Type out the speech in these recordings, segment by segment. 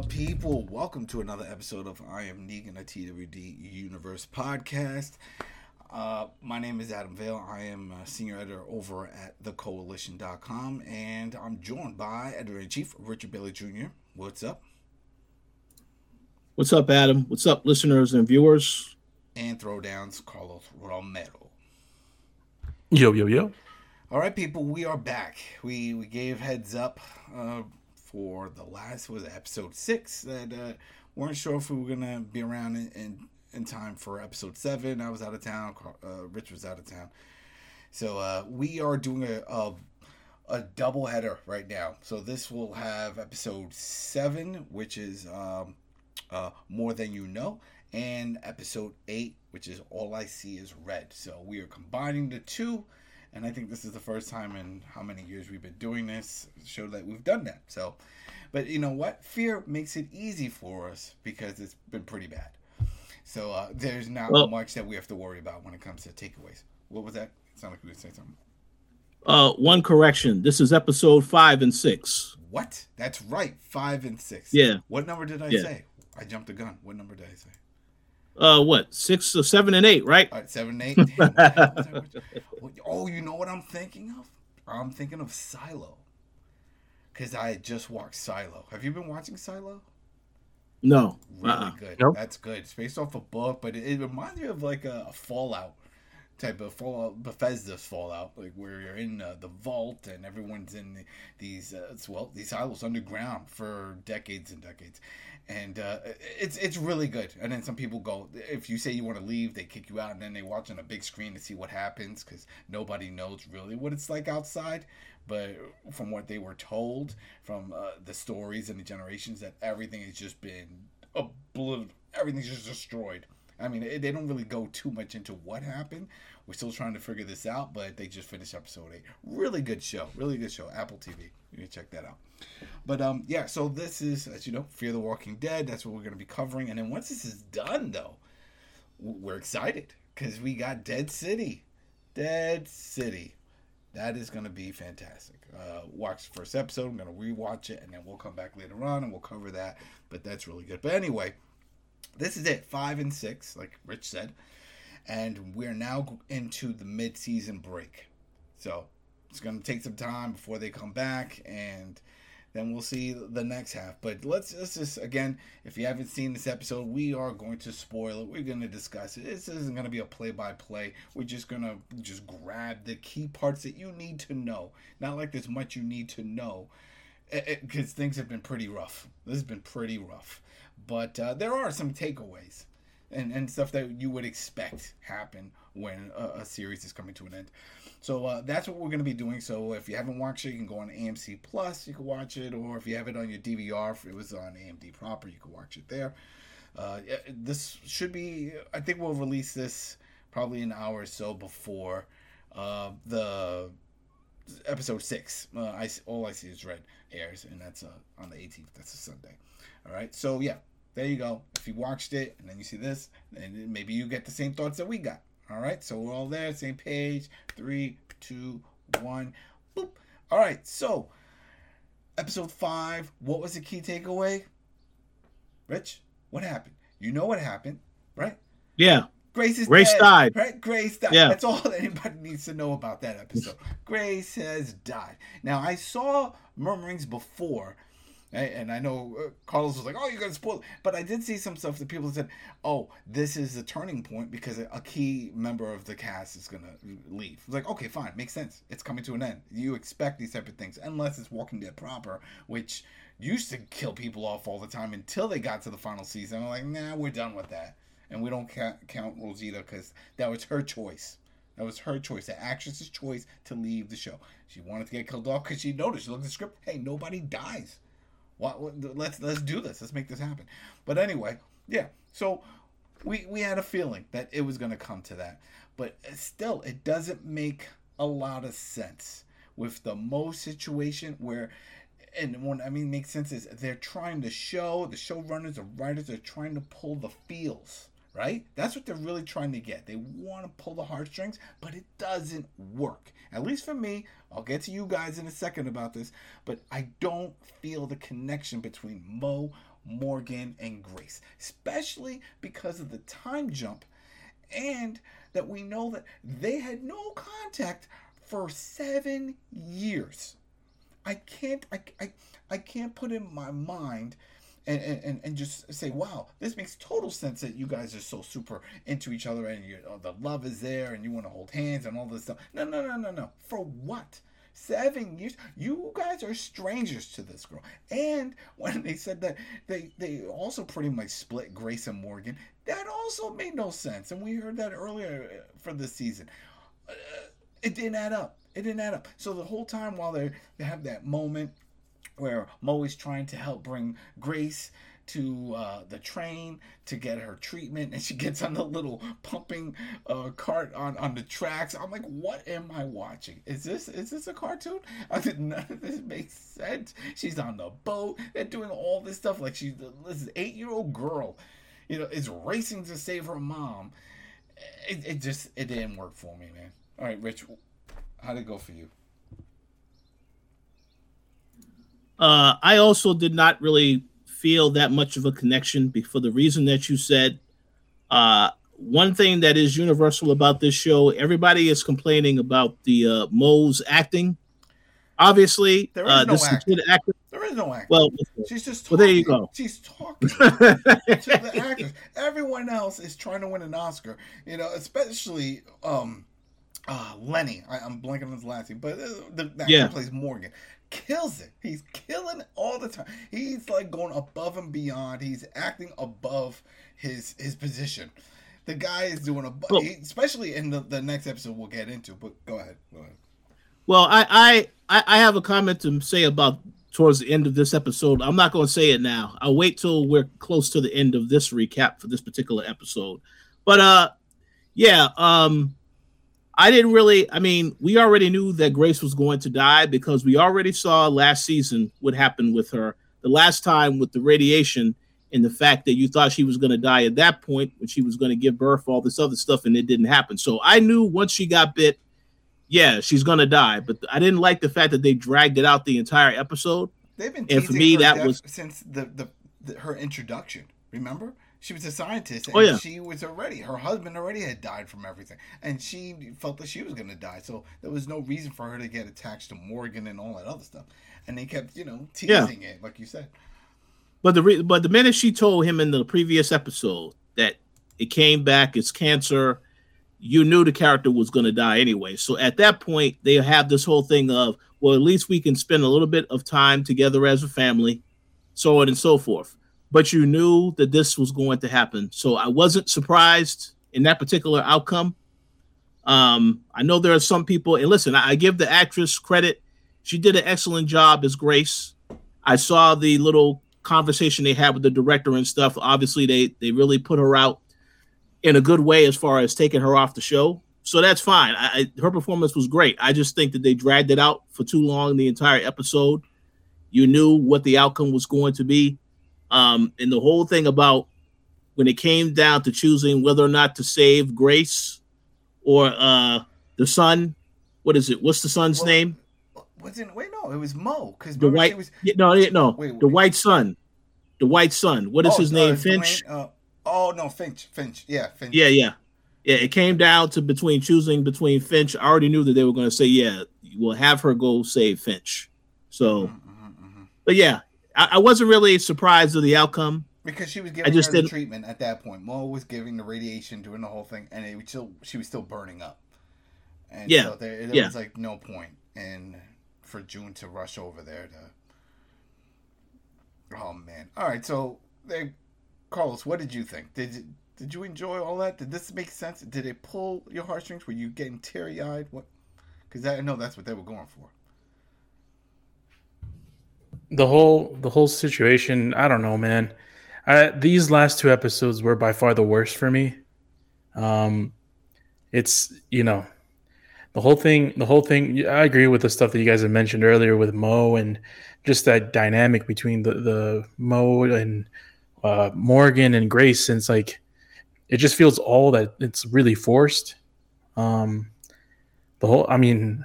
up, people? Welcome to another episode of I Am Negan, a TWD Universe podcast. Uh, my name is Adam Vale. I am a senior editor over at thecoalition.com, and I'm joined by editor in chief Richard Bailey Jr. What's up? What's up, Adam? What's up, listeners and viewers? And throwdowns Carlos Romero. Yo, yo, yo. All right, people, we are back. We we gave heads up uh, for the last was episode six that uh, weren't sure if we were gonna be around in, in in time for episode seven. I was out of town. Uh, Rich was out of town, so uh, we are doing a, a a double header right now. So this will have episode seven, which is um, uh, more than you know, and episode eight, which is all I see is red. So we are combining the two and I think this is the first time in how many years we've been doing this show that we've done that. So, but you know what? Fear makes it easy for us because it's been pretty bad. So uh, there's not Well- much that we have to worry about when it comes to takeaways. What was that? It sounded like you were saying something. Uh, one correction. This is episode five and six. What? That's right. Five and six. Yeah. What number did I Yeah. say? I jumped the gun. What number did I say? Uh, what? Six or seven and eight, right? All right, seven, eight. Damn, what the hell was I- oh, you know what I'm thinking of? I'm thinking of Silo. Because I just watched Silo. Have you been watching Silo? No. Really Uh-uh. good. Nope. That's good. It's based off a book, but it, it reminds me of like a, a Fallout type of Fallout, Bethesda's Fallout, like where you're in uh, the vault and everyone's in the, these uh, well these silos underground for decades and decades, and uh, it's it's really good. And then some people go, if you say you want to leave, they kick you out, and then they watch on a big screen to see what happens because nobody knows really what it's like outside. But from what they were told, from uh, the stories and the generations, that everything has just been obliterated. Everything's just destroyed. I mean, they don't really go too much into what happened. We're still trying to figure this out, but they just finished episode eight. Really good show. Really good show. Apple TV. You can check that out. But um, yeah. So this is, as you know, Fear the Walking Dead. That's what we're going to be covering. And then once this is done, though, we're excited because we got Dead City. Dead City. That is going to be fantastic. Uh, watch the first episode. I'm going to rewatch it, and then we'll come back later on and we'll cover that. But that's really good. But anyway, this is it. Five and six, like Rich said, and we're now into the mid-season break. So it's going to take some time before they come back, and then we'll see the next half. But let's, let's just again, if you haven't seen this episode, we are going to spoil it. We're going to discuss it. This isn't going to be a play-by-play. We're just going to just grab the key parts that you need to know. Not like there's much you need to know, because things have been pretty rough. This has been pretty rough, but uh, there are some takeaways. And, and stuff that you would expect happen when a, a series is coming to an end. So uh, that's what we're going to be doing. So if you haven't watched it, you can go on AMC Plus. You can watch it, or if you have it on your DVR, if it was on AMC proper, you can watch it there. Uh, this should be. I think we'll release this probably an hour or so before uh, the episode six. Uh, I all I see is red airs, and that's uh, on the 18th. That's a Sunday. All right. So yeah, there you go. If you watched it and then you see this, and maybe you get the same thoughts that we got. All right. So we're all there, same page. Three, two, one. Boop. All right. So episode five. What was the key takeaway? Rich, what happened? You know what happened, right? Yeah. Grace is Grace dead, died. Right? Grace died. Yeah. That's all that anybody needs to know about that episode. Grace has died. Now, I saw murmurings before, and I know uh, Carlos was like, "Oh, you're gonna spoil," it." but I did see some stuff that people said, "Oh, this is the turning point because a key member of the cast is gonna leave." It's like, okay, fine, makes sense. It's coming to an end. You expect these type of things, unless it's Walking Dead proper, which used to kill people off all the time until they got to the final season. I'm like, nah, we're done with that and we don't count, count Rosita because that was her choice. That was her choice, the actress's choice to leave the show. She wanted to get killed off because she noticed. She looked at the script. Hey, nobody dies. Let's let's do this. Let's make this happen. But anyway, yeah. So we we had a feeling that it was going to come to that, but uh, still, it doesn't make a lot of sense with the Mo situation where and what I mean makes sense is they're trying to show the showrunners, the writers are trying to pull the feels, right? That's what they're really trying to get. They want to pull the heartstrings, but it doesn't work. At least for me, I'll get to you guys in a second about this, but I don't feel the connection between Mo, Morgan, and Grace, especially because of the time jump and that we know that they had no contact for seven years. I can't I, I, I can't put in my mind and, and, and just say, wow, this makes total sense that you guys are so super into each other and you oh, the love is there and you want to hold hands and all this stuff. No, no, no, no, no. For what? Seven years. You guys are strangers to this girl. And when they said that they they also pretty much split Grace and Morgan, that also made no sense. And we heard that earlier uh, for the season. Uh, it didn't add up. It didn't add up. So the whole time while they they have that moment where Mo is trying to help bring Grace to uh, the train to get her treatment, and she gets on the little pumping uh, cart on, on the tracks. I'm like, what am I watching? Is this is this a cartoon? I said, none of this makes sense. She's on the boat. They're doing all this stuff like she's this eight year old girl, you know, is racing to save her mom. It, it just it didn't work for me, man. All right, Rich, How'd it go for you? Uh, I also did not really feel that much of a connection for the reason that you said. Uh, one thing that is universal about this show, everybody is complaining about the uh, Mo's acting. Obviously, there is uh, no this acting. is actor. There is no acting. Well, she's just well, there you go. She's talking to the actors. Everyone else is trying to win an Oscar. You know, especially um, uh, Lenny. I, I'm blanking on his last name, but uh, the, the actor Yeah. plays Morgan. Kills it. He's killing all the time. He's like going above and beyond. He's acting above his his position. The guy is doing a, Well- especially in the, the next episode we'll get into. But go ahead, go ahead. Well, I, I I I have a comment to say about towards the end of this episode. I'm not going to say it now. I'll wait till we're close to the end of this recap for this particular episode. But uh, yeah, um, I didn't really. I mean, we already knew that Grace was going to die because we already saw last season what happened with her. The last time with the radiation and the fact that you thought she was going to die at that point when she was going to give birth, all this other stuff, and it didn't happen. So I knew once she got bit, yeah, she's going to die. But I didn't like the fact that they dragged it out the entire episode. They've been And for me, that was- since the, the, the her introduction. Remember, she was a scientist, oh, and Oh, yeah. she was already her husband already had died from everything, and she felt that she was going to die. So there was no reason for her to get attached to Morgan and all that other stuff. And they kept, you know, Yeah. teasing it, like you said. But the re- but the minute she told him in the previous episode that it came back, it's cancer, you knew the character was going to die anyway. So at that point, they have this whole thing of, well, at least we can spend a little bit of time together as a family, so on and so forth. But you knew that this was going to happen, so I wasn't surprised in that particular outcome. Um, I know there are some people, and listen, I, I give the actress credit; she did an excellent job as Grace. I saw the little conversation they had with the director and stuff. Obviously, they they really put her out in a good way as far as taking her off the show. So that's fine. I, I, her performance was great. I just think that they dragged it out for too long. The entire episode, you knew what the outcome was going to be, um, and the whole thing about when it came down to choosing whether or not to save Grace or uh, the son. What is it? What's the son's Well, name? Wasn't wait no, it was Mo because The white. was no, no. Wait, the white son. The white son. What is Oh, his uh, name? Duane, Finch. uh, oh no, Finch, Finch, yeah, Finch. Yeah, yeah, yeah. It came down to between choosing between Finch. I already knew that they were going to say, "Yeah, we'll have her go save Finch." So, Mhm, mhm, mhm. but yeah, I, I wasn't really surprised of the outcome. Because she was giving just her the treatment at that point. Mo was giving the radiation, doing the whole thing, and it was still she was still burning up. And Yeah, so there, there yeah. was like no point in for June to rush over there to. Oh man! All right, so there, Carlos, what did you think? Did did you enjoy all that? Did this make sense? Did it pull your heartstrings? Were you getting teary eyed? What? Because I know that's what they were going for. The whole the whole situation i don't know man I, these last two episodes were by far the worst for me um it's you know the whole thing, the whole thing. I agree with the stuff that you guys have mentioned earlier with Mo and just that dynamic between the the Mo and uh, Morgan and Grace. Since like it just feels all that it's really forced. Um, the whole, I mean,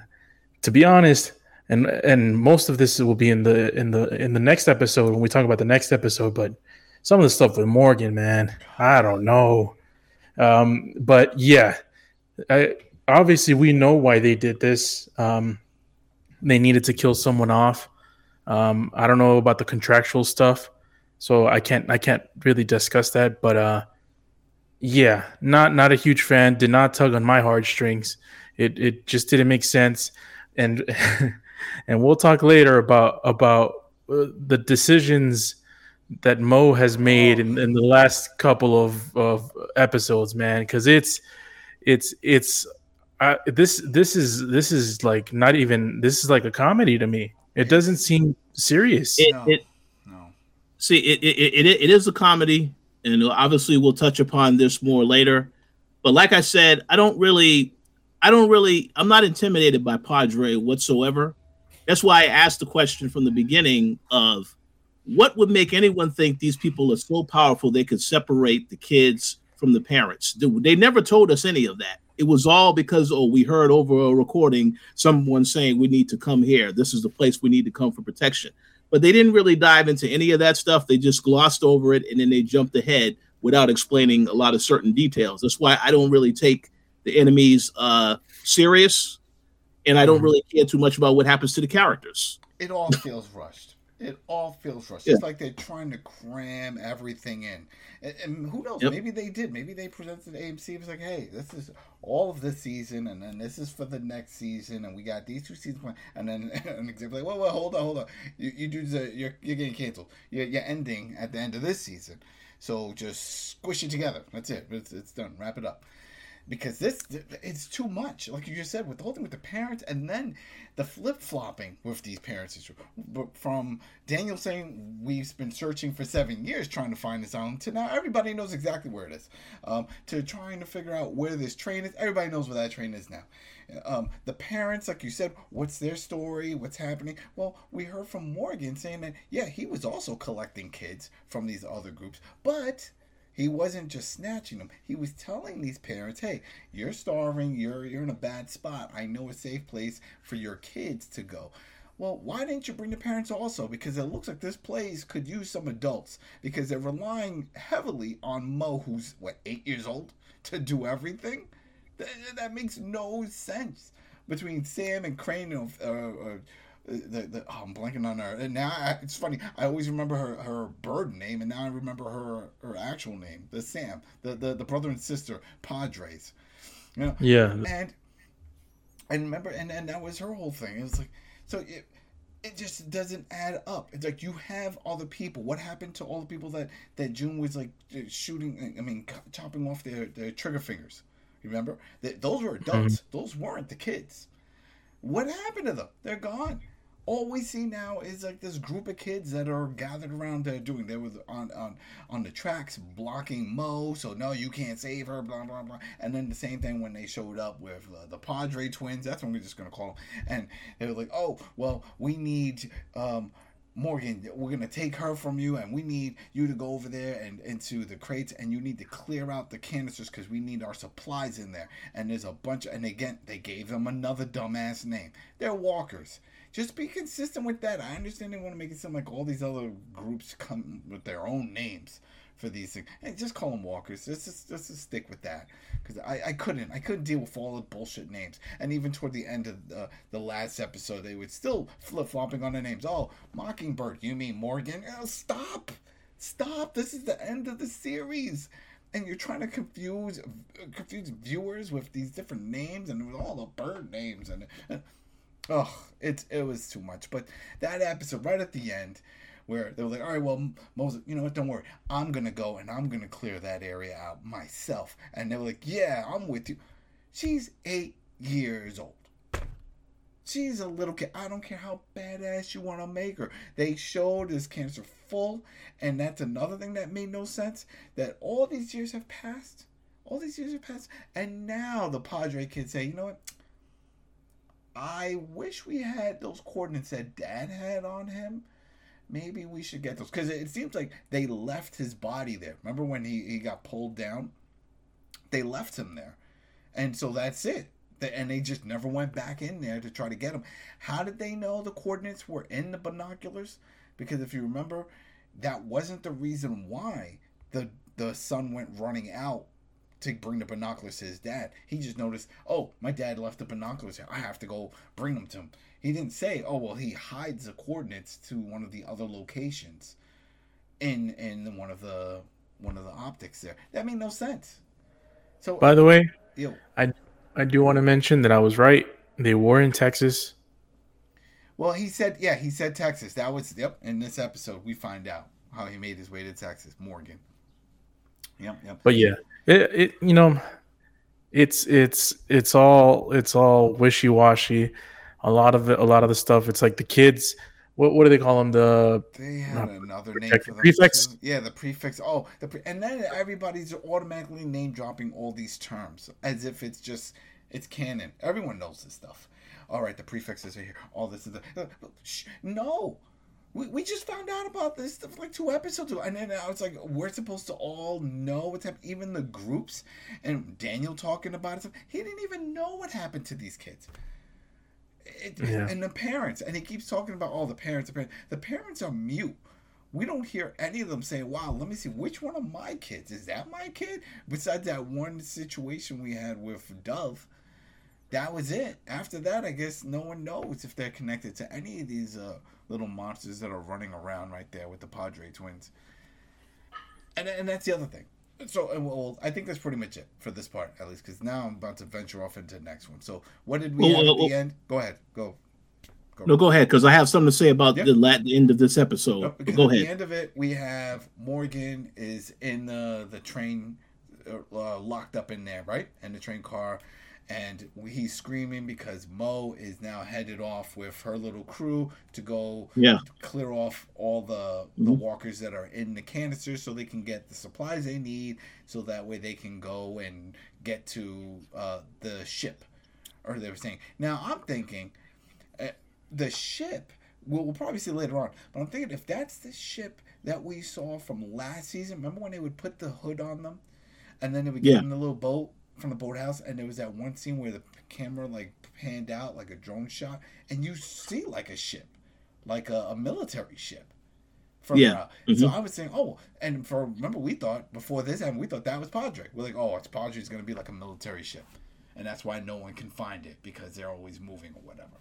to be honest, and and most of this will be in the in the in the next episode when we talk about the next episode. But some of the stuff with Morgan, man, I don't know. Um, but yeah, I, obviously we know why they did this. Um, they needed to kill someone off. Um, I don't know about the contractual stuff, so I can't I can't really discuss that. But uh, yeah, not not a huge fan. Did not tug on my heartstrings. It it just didn't make sense, and and we'll talk later about about uh, the decisions that Mo has made in, in the last couple of, of episodes, man. Because it's it's it's uh, this this is this is like not even this is like a comedy to me. It doesn't seem serious. It, no. it no. See, it, it, it, it is a comedy, and obviously we'll touch upon this more later. But like I said, I don't really, I don't really, I'm not intimidated by Padre whatsoever. That's why I asked the question from the beginning of what would make anyone think these people are so powerful they could separate the kids from the parents. They never told us any of that. It was all because oh, we heard over a recording someone saying we need to come here. This is the place we need to come for protection. But they didn't really dive into any of that stuff. They just glossed over it and then they jumped ahead without explaining a lot of certain details. That's why I don't really take the enemies uh, serious, and I don't mm-hmm. really care too much about what happens to the characters. It all feels rushed. It all feels rushed. Yeah. It's like they're trying to cram everything in. And, and who knows? Yep. Maybe they did. Maybe they presented AMC. It was like, hey, this is all of this season, and then this is for the next season, and we got these two seasons. And then an example like, well, well, hold on, hold on. You, you do the, you're, you're getting canceled. You're, you're ending at the end of this season. So just squish it together. That's it. It's, it's done. Wrap it up because this it's too much. Like you just said with the whole thing with the parents and then the flip-flopping with these parents is from daniel saying we've been searching for seven years trying to find this island to now everybody knows exactly where it is. Um, to trying to figure out where this train is everybody knows where that train is now. Um, the parents like you said what's their story? What's happening? Well we heard from morgan saying that yeah he was also collecting kids from these other groups but he wasn't just snatching them. He was telling these parents, "Hey, you're starving. You're you're in a bad spot. I know a safe place for your kids to go." Well, why didn't you bring the parents also? Because it looks like this place could use some adults because they're relying heavily on Mo, who's what eight years old, to do everything. That, that makes no sense between Sam and Crane. Uh, uh, the, the oh, I'm blanking on her. And now I, it's funny. I always remember her, her bird name, and now I remember her her actual name, the Sam, the the, the brother and sister Padres. You know. Yeah. And and remember, and and that was her whole thing. It was like so. It, it just doesn't add up. It's like you have all the people. What happened to all the people that that June was like shooting? I mean, chopping off their, their trigger fingers. Remember that those were adults. Mm-hmm. Those weren't the kids. What happened to them? They're gone all we see now is like this group of kids that are gathered around there doing they were on on on the tracks blocking Mo so no you can't save her blah blah blah and then the same thing when they showed up with uh, the Padre twins that's what we're just gonna call them and they were like oh well we need um Morgan, we're gonna take her from you, and we need you to go over there and into the crates, and you need to clear out the canisters because we need our supplies in there. And there's a bunch, of, and again, they gave them another dumbass name. They're walkers. Just be consistent with that. I understand they want to make it seem like all these other groups come with their own names for these things. And just call them walkers. Just, just, stick with that. Because I, I couldn't. I couldn't deal with all the bullshit names. And even toward the end of the, the last episode, they would still flip flopping on the names. Oh, Mockingbird. You mean Morgan? Oh, stop. Stop. This is the end of the series and you're trying to confuse confuse viewers with these different names and with all the bird names and, and oh, it it was too much. But that episode right at the end, where they were like, all right, well, Moses, you know what? Don't worry, I'm gonna go and I'm gonna clear that area out myself. And they were like, yeah, I'm with you. She's eight years old. She's a little kid. I don't care how badass you want to make her. They showed this cancer full, and that's another thing that made no sense. That all these years have passed. All these years have passed, and now the Padre kids say, you know what? I wish we had those coordinates that Dad had on him. Maybe we should get those because it seems like they left his body there. Remember when he, he got pulled down? They left him there, and so that's it. And they just never went back in there to try to get him. How did they know the coordinates were in the binoculars? Because if you remember, that wasn't the reason why the the son went running out to bring the binoculars to his dad. He just noticed, oh, my dad left the binoculars here. I have to go bring them to him. He didn't say, oh well, he hides the coordinates to one of the other locations in in one of the one of the optics there. That made no sense. So By the way, yo, I I do want to mention that I was right. They were in Texas. well, he said, yeah, he said Texas. That was yep. In this episode, we find out how he made his way to Texas, Morgan. Yep, yep. But yeah, it, it you know, it's it's it's all it's all wishy washy. A lot of it, a lot of the stuff. It's like the kids. What what do they call them? The They had Not another name for them. prefix? too. Yeah, the prefix. Oh, the pre- and then everybody's automatically name dropping all these terms as if it's just it's canon. Everyone knows this stuff. All right, the prefixes are here. All this is the shh, no. We, we just found out about this stuff like two episodes ago, and then I was like, we're supposed to all know what's happening. Even the groups and Daniel talking about it. He didn't even know what happened to these kids. It, Yeah. And the parents, and he keeps talking about all the parents. The parents, the parents are mute. We don't hear any of them saying, "Wow, let me see which one of my kids is that my kid." Besides that one situation we had with Dove, that was it. After that, I guess no one knows if they're connected to any of these uh, little monsters that are running around right there with the Padre twins. And and that's the other thing. So, well, I think that's pretty much it for this part, at least, because now I'm about to venture off into the next one. So, what did we Well, have at well, the end? Go ahead, go. go. No, go ahead, because I have something to say about Yeah. the, la- the end of this episode. No, because go at the ahead. end of it, we have Morgan is in the the train, uh, locked up in there, right, in the train car, and he's screaming because Mo is now headed off with her little crew to go Yeah. clear off all the the Mhm. walkers that are in the canisters so they can get the supplies they need so that way they can go and get to uh, the ship or they were saying now i'm thinking uh, the ship we'll, we'll probably see later on but i'm thinking if that's the ship that we saw from last season remember when they would put the hood on them and then they would get Yeah. in the little boat from the boathouse and there was that one scene where the camera like panned out like a drone shot and you see like a ship like a, a military ship from Yeah. uh, so Mhm. i was saying oh and for remember we thought before this happened we thought that was padre we're like oh it's padre's going to be like a military ship and that's why no one can find it because they're always moving or whatever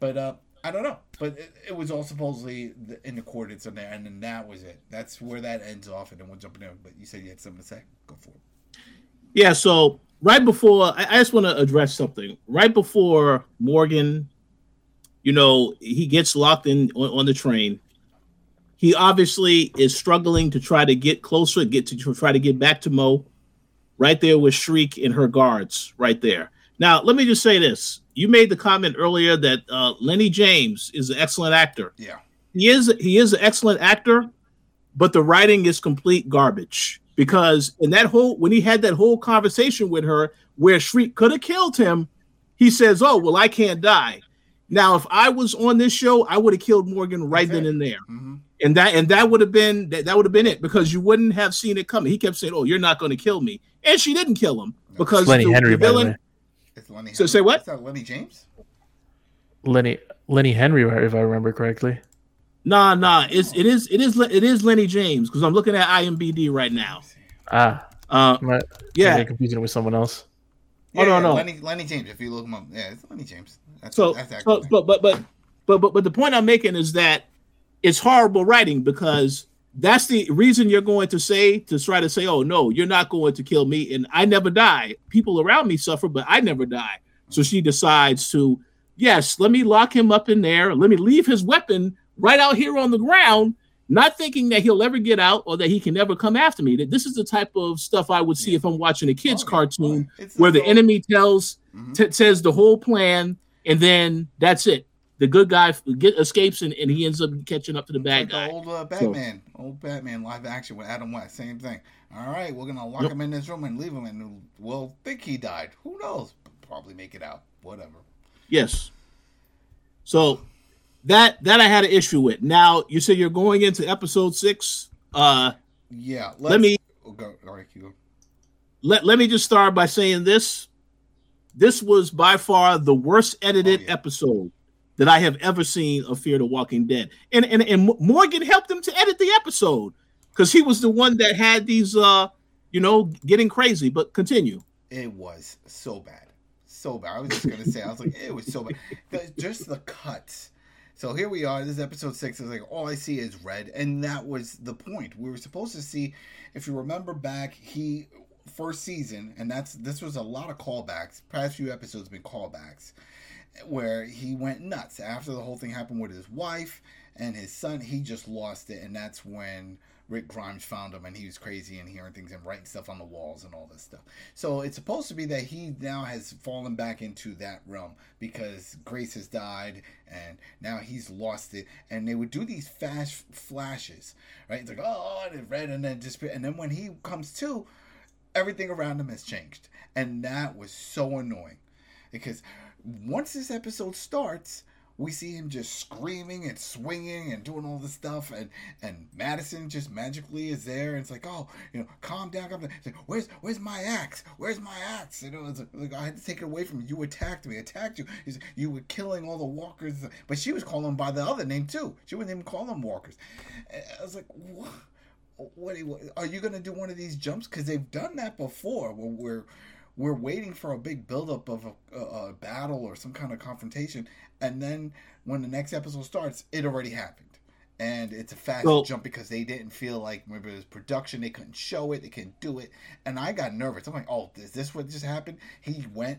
but uh I don't know, but it, it was all supposedly the, in the coordinates in there, and then that was it. That's where that ends off, and then we'll jump in. There. But you said you had something to say. Go for it. Yeah, so right before I, I just want to address something. Right before Morgan, you know, he gets locked in on, on the train. He obviously is struggling to try to get closer, get to try to get back to Mo. Right there with Shrike and her guards, right there. Now, let me just say this: you made the comment earlier that uh, Lenny James is an excellent actor. Yeah, he is he is an excellent actor, but the writing is complete garbage. Because in that whole when he had that whole conversation with her where Shrike could have killed him, he says, "Oh well, I can't die." Now, if I was on this show, I would have killed Morgan right That's then it. and there, mm-hmm. and that and that would have been that, that would have been it because you wouldn't have seen it coming. He kept saying, "Oh, you're not going to kill me," and she didn't kill him because Lenny the, Henry, the by the villain. way. it's Lenny. So Henry. say what? Is that Lenny James? Lenny Lenny Henry, if I remember correctly. Nah, nah, it's it is it is it is Lenny James because I'm looking at IMBD right now. Ah, Uh, am yeah, am confusing it with someone else. Oh, no, no. Lenny Lenny James. If you look him up, yeah, it's Lenny James. That's, so, that's so but, but but but but but the point I'm making is that it's horrible writing because that's the reason you're going to say to try to say, oh no, you're not going to kill me, and I never die. People around me suffer, but I never die. So she decides to, yes, let me lock him up in there. Let me leave his weapon right out here on the ground, not thinking that he'll ever get out or that he can never come after me. That this is the type of stuff I would see Yeah. if I'm watching a kids' Oh, cartoon where the enemy tells Mhm. t- says the whole plan, and then that's it. The good guy get escapes, and, and he ends up catching up to the bad like guy. The old uh, Batman, old Batman live action with Adam West, same thing. All right, we're gonna lock Yep. him in this room and leave him, and we'll think he died. Who knows? Probably make it out. Whatever. Yes. So that that I had an issue with. Now you said you're going into episode six. Uh, yeah. Let me oh, go. All right, go. Let Let me just start by saying this. This was by far the worst edited Oh, yeah. episode that I have ever seen of Fear the Walking Dead, and and and Morgan helped him to edit the episode because he was the one that had these, uh, you know, getting crazy. But continue. It was so bad, so bad. I was just gonna say, I was like, it was so bad. The, just the cuts. So here we are. This is episode six. It's like all I see is red, and that was the point. We were supposed to see, if you remember back, he first season, and that's this was a lot of callbacks. Past few episodes been callbacks, where he went nuts after the whole thing happened with his wife and his son. He just lost it, and that's when Rick Grimes found him, and he was crazy and hearing things and writing stuff on the walls and all this stuff. So it's supposed to be that he now has fallen back into that realm because Grace has died, and now he's lost it. And they would do these fast flashes, right? It's like oh, and red, and then just and then when he comes to, everything around him has changed, and that was so annoying because once this episode starts we see him just screaming and swinging and doing all this stuff and and madison just magically is there and it's like oh you know calm down calm down. It's like where's where's my axe? Where's my axe? You know it's like, i had to take it away from you. You attacked me attacked you. He's, you were killing all the walkers. But she was calling them by the other name too. She wouldn't even call them walkers. I was like what what are you, are you gonna do one of these jumps? Because they've done that before where we're we're waiting for a big buildup of a, a, a, battle or some kind of confrontation, and then when the next episode starts, it already happened, and it's a fast Well- jump because they didn't feel like maybe it was production, they couldn't show it, they couldn't do it, and I got nervous. I'm like, oh, is this what just happened? He went,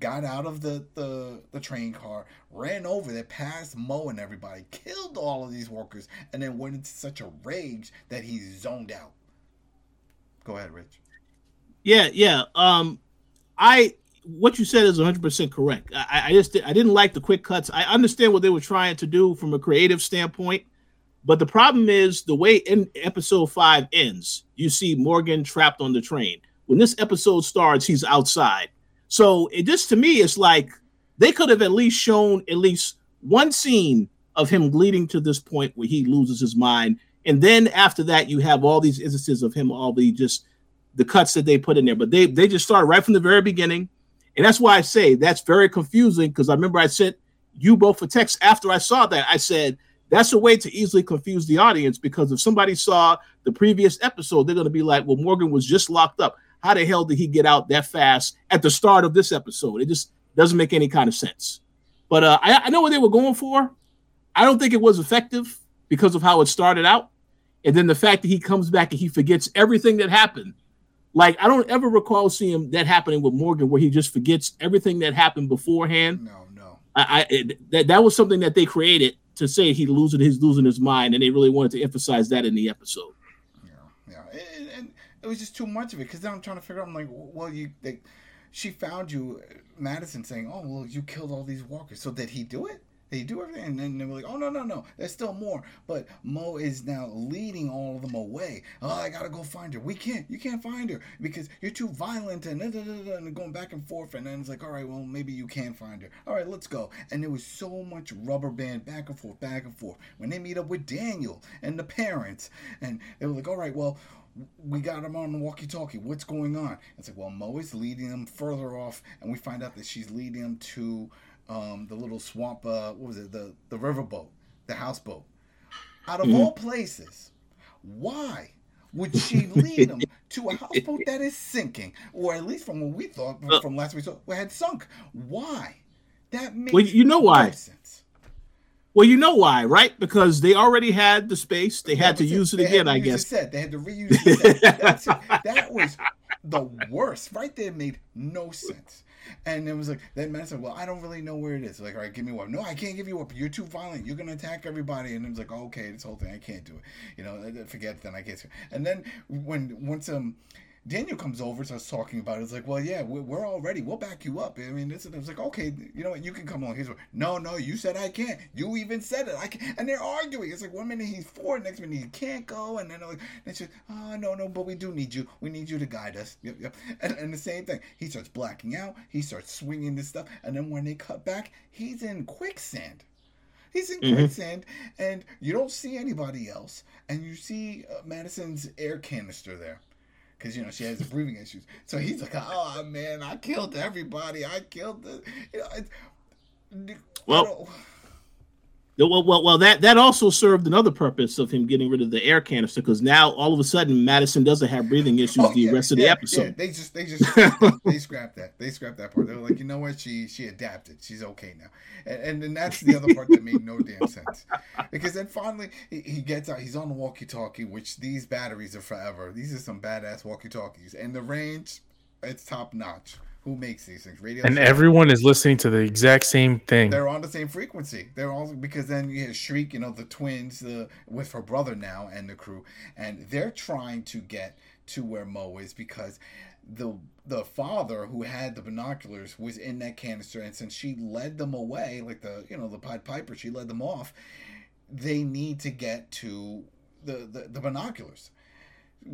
got out of the the, the train car, ran over there, past Mo and everybody, killed all of these workers, and then went into such a rage that he zoned out. Go ahead, Rich. Yeah, yeah. Um, I what you said is 100 percent correct. I, I just I didn't like the quick cuts. I understand what they were trying to do from a creative standpoint, but the problem is the way in episode five ends. You see Morgan trapped on the train. When this episode starts, he's outside. So it just to me, it's like they could have at least shown at least one scene of him leading to this point where he loses his mind, and then after that, you have all these instances of him all the just the cuts that they put in there. But they they just started right from the very beginning, and that's why I say that's very confusing because I remember I sent you both a text after I saw that. I said that's a way to easily confuse the audience because if somebody saw the previous episode, they're going to be like, "Well, Morgan was just locked up. How the hell did he get out that fast at the start of this episode?" It just doesn't make any kind of sense. But uh, I, I know what they were going for. I don't think it was effective because of how it started out, and then the fact that he comes back and he forgets everything that happened. Like I don't ever recall seeing that happening with Morgan, where he just forgets everything that happened beforehand. No, no. I, I it, that that was something that they created to say he losing his losing his mind, and they really wanted to emphasize that in the episode. Yeah, yeah, and, and it was just too much of it because then I'm trying to figure out. I'm like, well, you, they, she found you, Madison, saying, "Oh, well, you killed all these walkers." So did he do it? He do everything? And then they were like, "Oh no, no, no, there's still more." But Mo is now leading all of them away. Oh, I gotta go find her. We can't. You can't find her because you're too violent and da, da, da, and going back and forth. And then it's like, all right, well, maybe you can find her. All right, let's go. And there was so much rubber band back and forth, back and forth. When they meet up with Daniel and the parents, and they were like, all right, well we got him on the walkie-talkie. What's going on? It's like, well, Mo is leading them further off, and we find out that she's leading them to um, the little swamp. Uh, what was it? The the riverboat, the houseboat. Out of Mhm. all places, why would she lead them to a houseboat that is sinking, or at least from what we thought Uh. from last week, we had sunk? Why? That makes Well, you know why. sense. Well, you know why, right? Because they already had the space; they had to was use it They again. I the guess. They had to reuse the set. It. That was the worst. Right there made no sense. And it was like that man said, "Well, I don't really know where it is." Like, all right, give me one. No, I can't give you up. You're too violent. You're gonna attack everybody. And it was like, oh, okay, this whole thing, I can't do it. You know, forget. Then I guess. And then when once um Daniel comes over, starts talking about it. It's like, well, yeah, we're, we're all ready. We'll back you up. I mean, this and I was like, okay, you know what? You can come along. He's like, no, no, you said I can't. You even said it. I can't. And they're arguing. It's like one minute he's for, next minute he can't go, and then like, they say, oh no, no, but we do need you. We need you to guide us. Yep, yep. And, and the same thing. He starts blacking out. He starts swinging this stuff, and then when they cut back, he's in quicksand. He's in mm-hmm. quicksand, and you don't see anybody else, and you see uh, Madison's air canister there because you know she has breathing issues. So he's like, "Oh man, I killed everybody. I killed the." You know, well, well, well, well, that that also served another purpose of him getting rid of the air canister because now all of a sudden Madison doesn't have breathing issues oh, the yeah, rest of yeah, the episode. Yeah. They just they just they scrapped that. They scrapped that part. They're like, you know what? She she adapted. She's okay now. And and then that's the other part that made no damn sense because then finally he, he gets out. He's on the walkie-talkie, which these batteries are forever. These are some badass walkie-talkies, and the range, it's top notch who makes these things. Radio and everyone is listening to the exact same thing. They're on the same frequency. They're all because then you hear Shrike, you know, the twins, the with her brother now and the crew, and they're trying to get to where Mo is because the the father who had the binoculars was in that canister, and since she led them away, like the you know the Pied Piper, she led them off. They need to get to the, the, the binoculars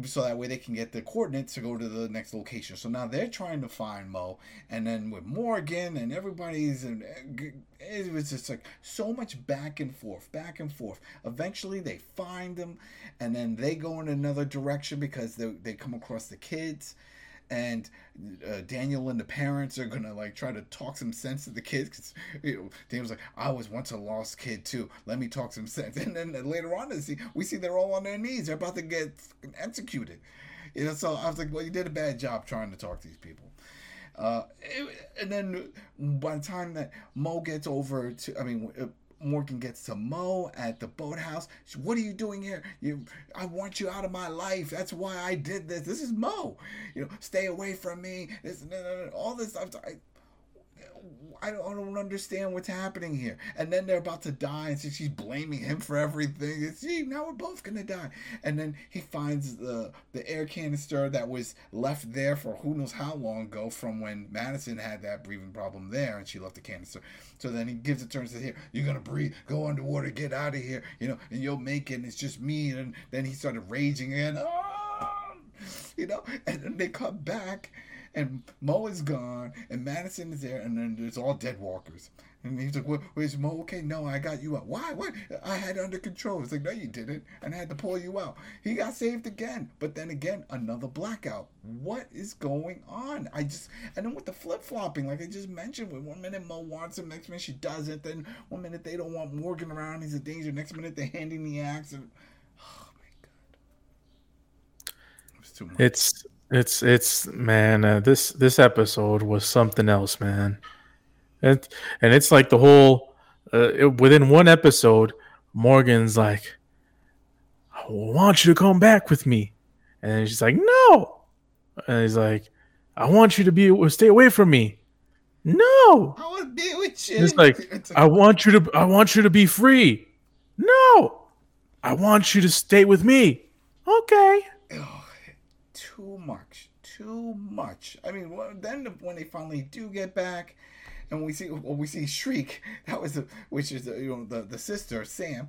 so that way they can get the coordinates to go to the next location. So now they're trying to find Mo, and then with Morgan and everybody's, and eh, it was just like so much back and forth, back and forth. Eventually they find them, and then they go in another direction because they they come across the kids, and uh, Daniel and the parents are gonna like try to talk some sense to the kids because you know Daniel's like I was once a lost kid too. Let me talk some sense, and then later on, see we see they're all on their knees. They're about to get executed. You know, so I was like, well, you did a bad job trying to talk to these people. Uh, and then by the time that Mo gets over to, I mean, uh, Morgan gets to Mo at the boathouse. What are you doing here? You, I want you out of my life. That's why I did this. This is Mo. You know, stay away from me. This, all this stuff. I don't, I don't understand what's happening here. And then they're about to die, and so she's blaming him for everything. And see, now we're both gonna die. And then he finds the the air canister that was left there for who knows how long ago from when Madison had that breathing problem there, and she left the canister. So then he gives it to and says, "Here, you're gonna breathe. Go underwater. Get out of here. You know, and you'll make it. And it's just me." And then he started raging again. Oh! You know, and then they come back and Mo is gone, and Madison is there, and then there's all dead walkers. And he's like, "Where's Mo? Okay, no, I got you out. Why? What? I had under control." It's like, "No, you didn't," and I had to pull you out. He got saved again, but then again, another blackout. What is going on? I just and then with the flip flopping, like I just mentioned, with one minute Mo wants him, next minute she doesn't. Then one minute they don't want Morgan around, he's a danger. Next minute they're handing the axe. And, oh my god, it was too much. It's it's it's man, uh, this this episode was something else, man. And and it's like the whole uh, it, within one episode, Morgan's like, "I want you to come back with me," and she's like, "No," and he's like, "I want you to be stay away from me." No, I want to be with you. It's like I want you to I want you to be free. No, I want you to stay with me. Okay too much. I mean, then when they finally do get back, and we see well, we see Shrike, that was the, which is the, you know the the sister Sam,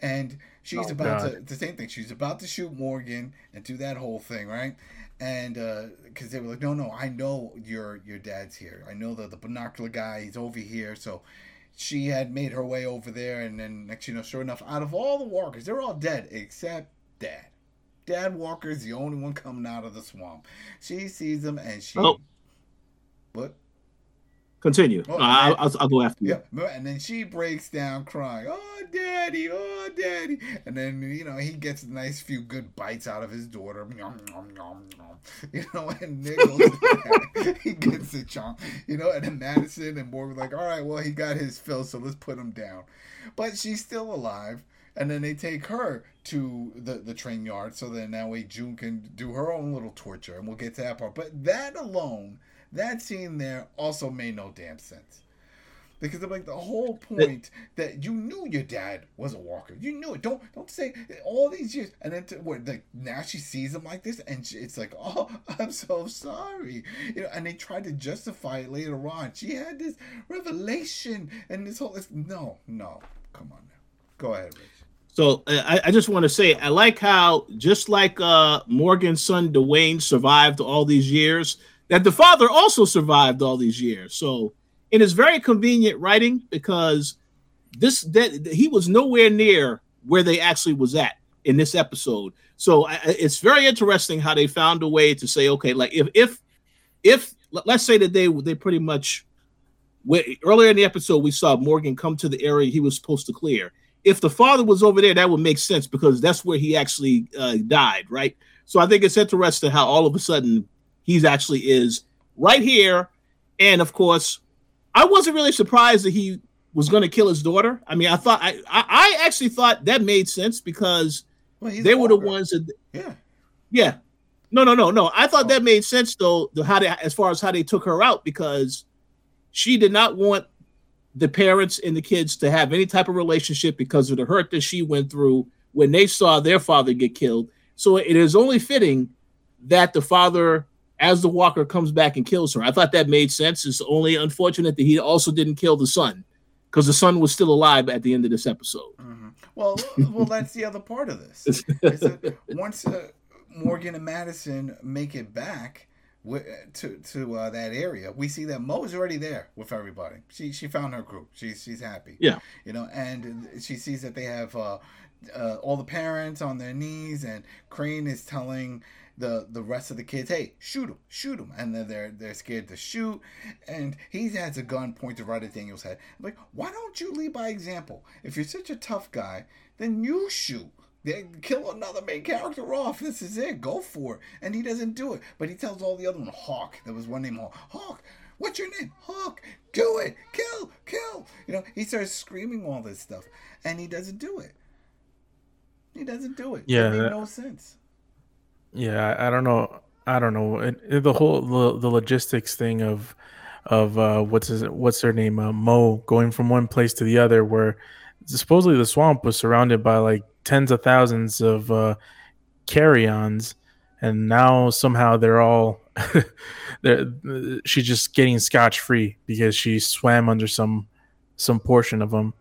and she's oh, about God. to the same thing. She's about to shoot Morgan and do that whole thing, right? And because uh, they were like, no, no, I know your your dad's here. I know the the binocular guy. He's over here. So she had made her way over there, and then next you know, sure enough, out of all the walkers, they're all dead except Dad. Dad Walker is the only one coming out of the swamp. She sees him and she. Oh. What? Continue. Oh, uh, I'll, I'll, I'll, go after you. Yeah, and then she breaks down crying. Oh, daddy! Oh, daddy! And then you know he gets a nice few good bites out of his daughter. Nom, nom, nom, you know, and Nichols he gets a chomp. You know, and then Madison and Morgan like, all right, well he got his fill, so let's put him down. But she's still alive and then they take her to the the train yard so that now way June can do her own little torture, and we'll get to that part. But that alone, that scene there also made no damn sense. because of like the whole point that you knew your dad was a walker. You knew it. Don't don't say all these years and then to, what like now she sees him like this and she, it's like oh I'm so sorry you know and they tried to justify it later on. She had this revelation and this whole this, no no come on now go ahead Rich. So I, I just want to say I like how just like uh, Morgan's son Duane survived all these years, that the father also survived all these years. So it is very convenient writing because this that he was nowhere near where they actually was at in this episode. So I, it's very interesting how they found a way to say, okay, like if if if let's say that they they pretty much earlier in the episode we saw Morgan come to the area he was supposed to clear. If the father was over there, that would make sense because that's where he actually uh, died, right? So I think it's interesting how all of a sudden he's actually is right here, and of course I wasn't really surprised that he was going to kill his daughter. I mean, I thought I I, I actually thought that made sense because well, they were the ones that yeah yeah no no no no I thought oh. that made sense though the how they as far as how they took her out because she did not want the parents and the kids to have any type of relationship because of the hurt that she went through when they saw their father get killed. So it is only fitting that the father as the walker comes back and kills her. I thought that made sense. It's only unfortunate that he also didn't kill the son because the son was still alive at the end of this episode. Mm-hmm. Well, well, that's the other part of this. once uh, Morgan and Madison make it back to to uh, that area, we see that Mo is already there with everybody. She she found her group. She's she's happy. Yeah, you know, and she sees that they have uh, uh, all the parents on their knees, and Crane is telling the the rest of the kids, hey, shoot him, shoot him, and then they're they're scared to shoot, and he has a gun pointed right at Daniel's head. I'm like, why don't you lead by example? If you're such a tough guy, then you shoot. They kill another main character off. This is it. Go for it. And he doesn't do it. But he tells all the other one, Hawk. There was one named Hawk. Hawk, what's your name? Hawk. Do it. Kill. Kill. You know, he starts screaming all this stuff. And he doesn't do it. He doesn't do it. Yeah. It made no sense. Yeah, I don't know. I don't know. It, it, the whole the, the, logistics thing of of uh, what's his, what's their name uh, Mo going from one place to the other, where supposedly the swamp was surrounded by like tens of thousands of uh, carry-ons, and now somehow they're all they're, she's just getting scotch free because she swam under some some portion of them.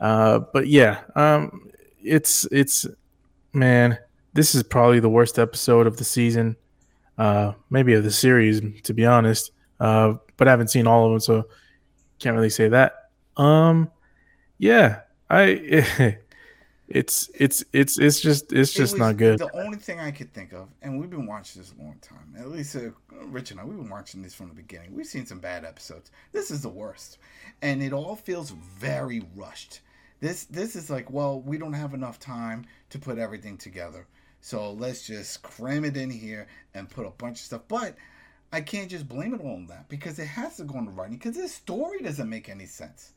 Uh, but yeah, um, it's it's man this is probably the worst episode of the season, uh, maybe of the series, to be honest. Uh, but I haven't seen all of them, so can't really say that. Um, yeah, I. it's it's it's it's just it's just it not good. The only thing I could think of, and we've been watching this a long time. At least uh, Rich and I, we've been watching this from the beginning. We've seen some bad episodes. This is the worst, and it all feels very rushed. This this is like, well, we don't have enough time to put everything together. So let's just cram it in here and put a bunch of stuff. But I can't just blame it all on that because it has to go into writing because this story doesn't make any sense.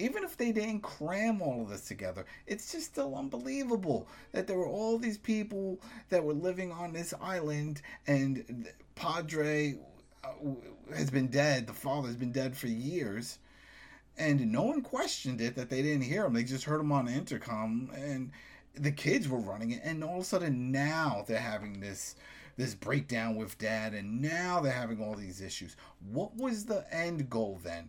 Even if they didn't cram all of this together, it's just still unbelievable that there were all these people that were living on this island and Padre uh, has been dead. The father has been dead for years. And no one questioned it that they didn't hear him. They just heard him on intercom. And the kids were running it, and all of a sudden now they're having this this breakdown with dad, and now they're having all these issues. What was the end goal then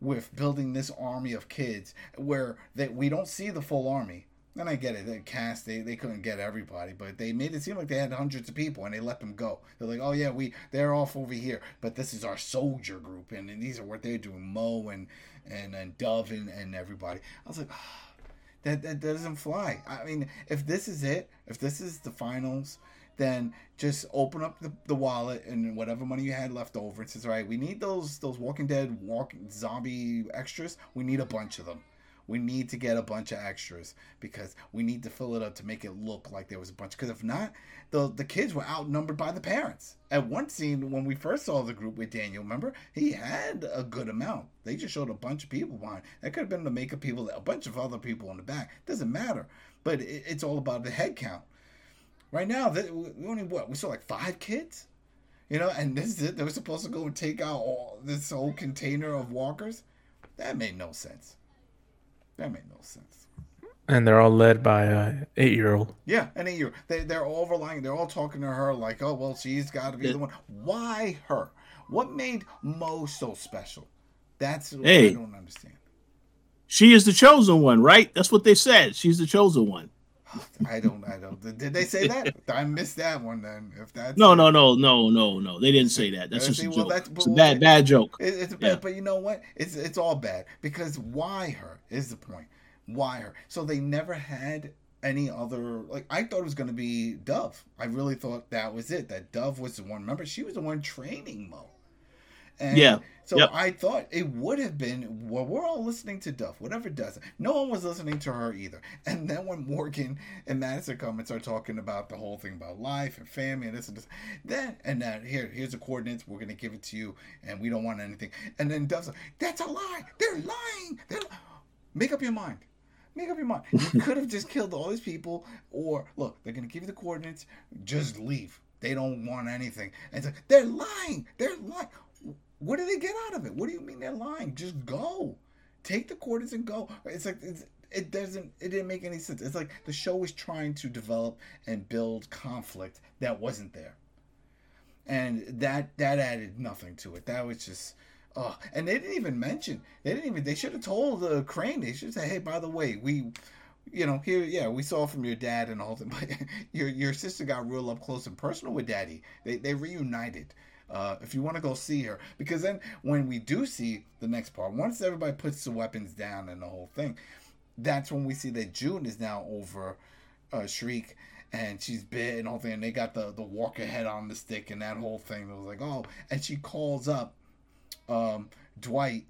with building this army of kids where that we don't see the full army? And I get it, the cast they, they couldn't get everybody, but they made it seem like they had hundreds of people and they let them go. They're like, oh yeah, we they're off over here, but this is our soldier group, and, and these are what they're doing, Mo and and and Dove and, and everybody. I was like. Oh, that, that doesn't fly. I mean, if this is it, if this is the finals, then just open up the, the wallet and whatever money you had left over and says, all right, we need those those Walking Dead walking zombie extras. We need a bunch of them. We need to get a bunch of extras because we need to fill it up to make it look like there was a bunch. Because if not, the the kids were outnumbered by the parents. At one scene, when we first saw the group with Daniel, remember he had a good amount. They just showed a bunch of people behind. That could have been the makeup people, a bunch of other people in the back. Doesn't matter. But it, it's all about the head count. Right now, we only what we saw like five kids. You know, and this is it. They were supposed to go and take out all this whole container of walkers That made no sense. That made no sense. And they're all led by a eight year old. Yeah, an eight year. They they're all relying. They're all talking to her like, oh well, she's got to be the one. Why her? What made Mo so special? That's what Hey. I don't understand. She is the chosen one, right? That's what they said. She's the chosen one. I don't. I don't. Did they say that? I missed that one. Then if that's No, no, no, no, no, no. They didn't say that. That's just a joke. that's- It's a bad, bad joke. It, it's bad, but you know what? It's it's all bad because why her is the point. Why her? So they never had any other like I thought it was going to be Dove. I really thought that was it. That Dove was the one. Remember, she was the one training Mo. And Yeah. So Yep. I thought it would have been. Well, we're all listening to Dove. Whatever does it. No one was listening to her either. And then when Morgan and Madison come and start talking about the whole thing about life and family and this and this, then and then here, here's the coordinates. We're gonna give it to you, and we don't want anything. And then Dove's like, "That's a lie. They're lying. They're." li-" Make up your mind. Make up your mind. You could have just killed all these people, or look, they're gonna give you the coordinates. Just leave. They don't want anything. And it's like they're lying. They're lying. What do they get out of it? What do you mean they're lying? Just go. Take the quarters and go. It's like it's, it doesn't. It didn't make any sense. It's like the show was trying to develop and build conflict that wasn't there, and that that added nothing to it. That was just. Oh, and they didn't even mention. They didn't even. They should have told uh, Crane. They should say, "Hey, by the way, we, you know, here, yeah, we saw from your dad and all that. But your your sister got real up close and personal with Daddy. They they reunited. Uh, if you want to go see her, because then when we do see the next part, once everybody puts the weapons down and the whole thing, that's when we see that June is now over uh, Shrike and she's bit and all thing. And they got the the walker head on the stick and that whole thing. It was like, oh, and she calls up um, Dwight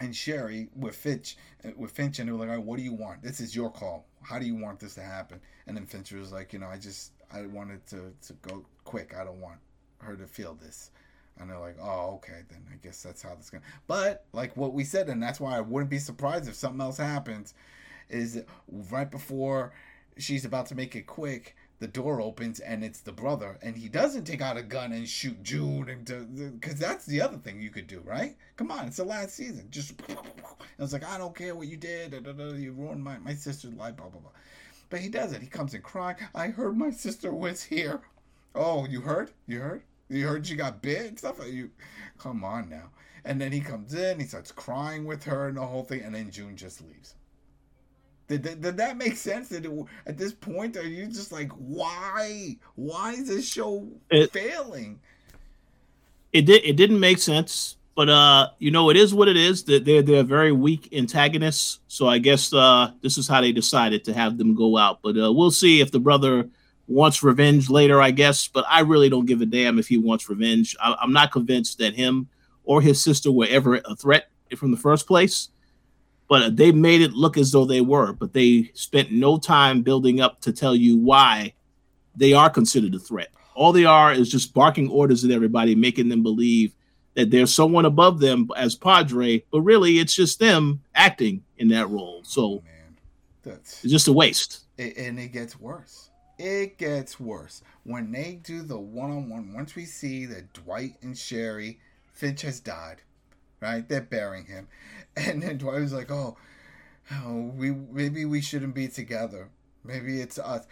and Sherry with Finch, uh, with Finch, and they were like, "All right, what do you want? This is your call. How do you want this to happen?" And then Finch was like, "You know, I just I wanted to to go quick. I don't want her to feel this." And they're like, "Oh, okay, then I guess that's how this gonna." But like what we said, and that's why I wouldn't be surprised if something else happens. Is right before she's about to make it quick, the door opens and it's the brother, and he doesn't take out a gun and shoot and because that's the other thing you could do, right? Come on, it's the last season. Just and it's like I don't care what you did, you ruined my my sister's life, blah blah blah. But he does it. He comes in crying. I heard my sister was here. Oh, you heard? You heard? You heard she got bit and stuff. You, come on now. And then he comes in. He starts crying with her and the whole thing. And then June just leaves. Did, did, did that make sense? Did it, at this point, are you just like, why? Why is this show It- failing? It did. It didn't make sense, but uh, you know, it is what it is. That they're they're very weak antagonists. So I guess uh, this is how they decided to have them go out. But uh, we'll see if the brother wants revenge later. I guess, but I really don't give a damn if he wants revenge. I, I'm not convinced that him or his sister were ever a threat from the first place. But they made it look as though they were. But they spent no time building up to tell you why they are considered a threat. All they are is just barking orders at everybody, making them believe that there's someone above them as Padre, but really it's just them acting in that role. So Man, that's it's just a waste. it, and it gets worse. It gets worse when they do the one-on-one. Once we see that Dwight and Sherry, Finch has died, right? They're burying him, and then Dwight was like, "Oh, oh, we maybe we shouldn't be together. Maybe it's us."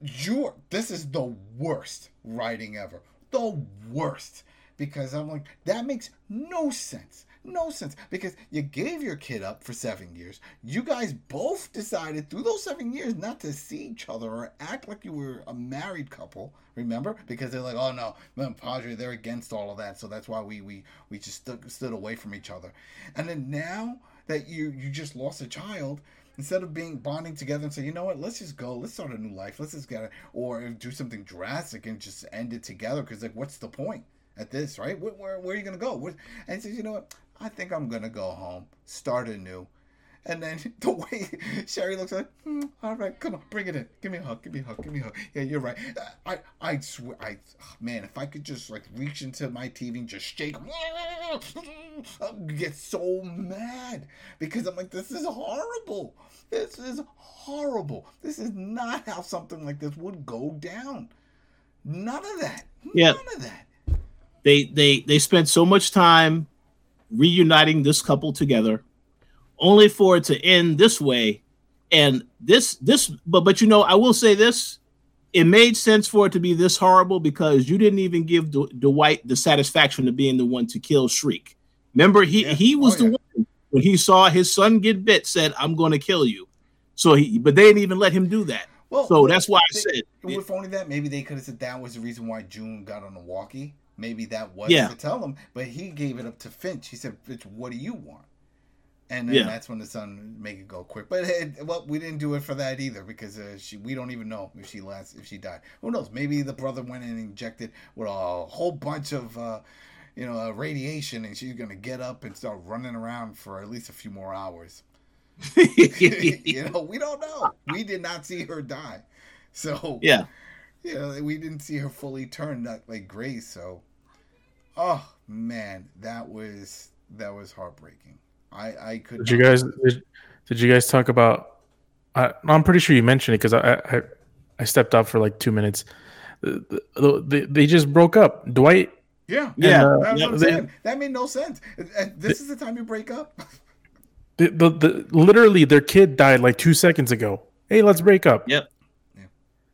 You're this is the worst writing ever. The worst because I'm like that makes no sense. No sense because you gave your kid up for seven years. You guys both decided through those seven years not to see each other or act like you were a married couple. Remember? Because they're like, oh no, man, Padre, they're against all of that, so that's why we we we just stood, stood away from each other. And then now that you you just lost a child, instead of being bonding together and say, you know what, let's just go, let's start a new life, let's just get it, or do something drastic and just end it together. Because like, what's the point at this, right? Where where, where are you gonna go? What, and he says, you know what, I think I'm gonna go home, start anew. And then the way Sherry looks like, hmm, all right, come on, bring it in. Give me a hug, give me a hug, give me a hug. Yeah, you're right. I, I swear, I, man, if I could just like reach into my TV and just shake, I'd get so mad because I'm like, this is horrible. This is horrible. This is not how something like this would go down. None of that. Yeah. None of that. They they they spent so much time reuniting this couple together, only for it to end this way. And this, this, but but you know, I will say this: it made sense for it to be this horrible because you didn't even give D- Dwight the satisfaction of being the one to kill Shrike. Remember, he Yeah. he was Oh, the yeah. one when he saw his son get bit, said, "I'm going to kill you." So he, but they didn't even let him do that. Well, So that's why I said, If only that, maybe they could have said that was the reason why June got on the walkie. Maybe that was Yeah. to tell him, but he gave it up to Finch. He said, "Finch, what do you want?" And then Yeah. that's when the son make it go quick. But it, well, we didn't do it for that either because uh, she we don't even know if she last if she died. Who knows? Maybe the brother went and injected with a whole bunch of uh, you know uh, radiation, and she's gonna get up and start running around for at least a few more hours. you know, we don't know. We did not see her die, so yeah, you know, we didn't see her fully turn that like Grace. So, oh man, that was that was heartbreaking. I I could. Did you guys did, did you guys talk about? I, I'm pretty sure you mentioned it because I, I I stepped out for like two minutes. The, the, the, they just broke up. Dwight. Yeah, Yeah, uh, That's yeah, they- That made no sense. Uh, This is the time you break up. The, the, the literally their kid died like two seconds ago. Hey, let's break up. yep,